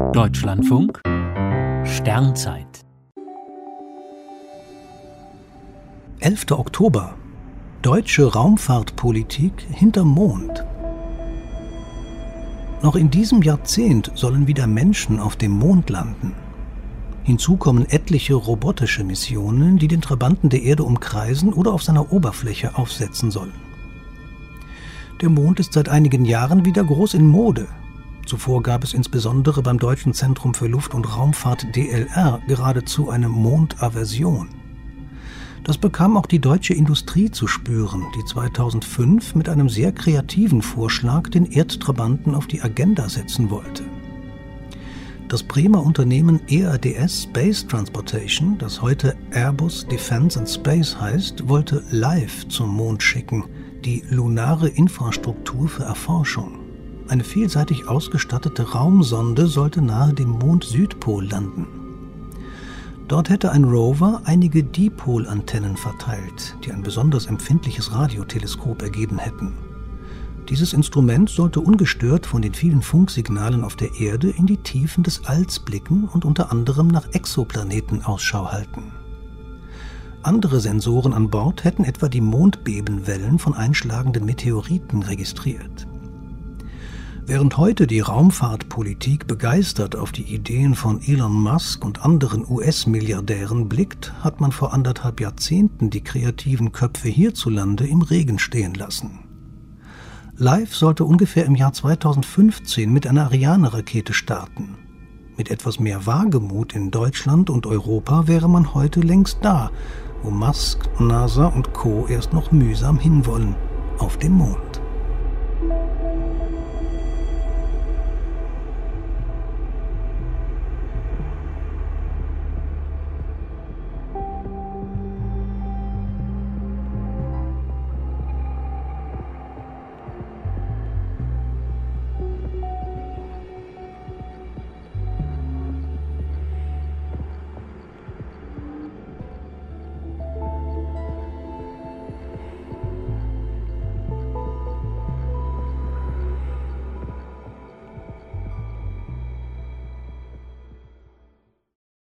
Deutschlandfunk Sternzeit 11. Oktober Deutsche Raumfahrtpolitik hinter Mond. Noch in diesem Jahrzehnt sollen wieder Menschen auf dem Mond landen. Hinzu kommen etliche robotische Missionen, die den Trabanten der Erde umkreisen oder auf seiner Oberfläche aufsetzen sollen. Der Mond ist seit einigen Jahren wieder groß in Mode. Zuvor gab es insbesondere beim Deutschen Zentrum für Luft- und Raumfahrt DLR geradezu eine Mondaversion. Das bekam auch die deutsche Industrie zu spüren, die 2005 mit einem sehr kreativen Vorschlag den Erdtrabanten auf die Agenda setzen wollte. Das Bremer Unternehmen EADS Space Transportation, das heute Airbus Defence and Space heißt, wollte Live zum Mond schicken, die lunare Infrastruktur für Erforschung. Eine vielseitig ausgestattete Raumsonde sollte nahe dem Mond-Südpol landen. Dort hätte ein Rover einige Dipol-Antennen verteilt, die ein besonders empfindliches Radioteleskop ergeben hätten. Dieses Instrument sollte ungestört von den vielen Funksignalen auf der Erde in die Tiefen des Alls blicken und unter anderem nach Exoplaneten Ausschau halten. Andere Sensoren an Bord hätten etwa die Mondbebenwellen von einschlagenden Meteoriten registriert. Während heute die Raumfahrtpolitik begeistert auf die Ideen von Elon Musk und anderen US-Milliardären blickt, hat man vor anderthalb Jahrzehnten die kreativen Köpfe hierzulande im Regen stehen lassen. Live sollte ungefähr im Jahr 2015 mit einer Ariane-Rakete starten. Mit etwas mehr Wagemut in Deutschland und Europa wäre man heute längst da, wo Musk, NASA und Co. erst noch mühsam hinwollen, auf dem Mond.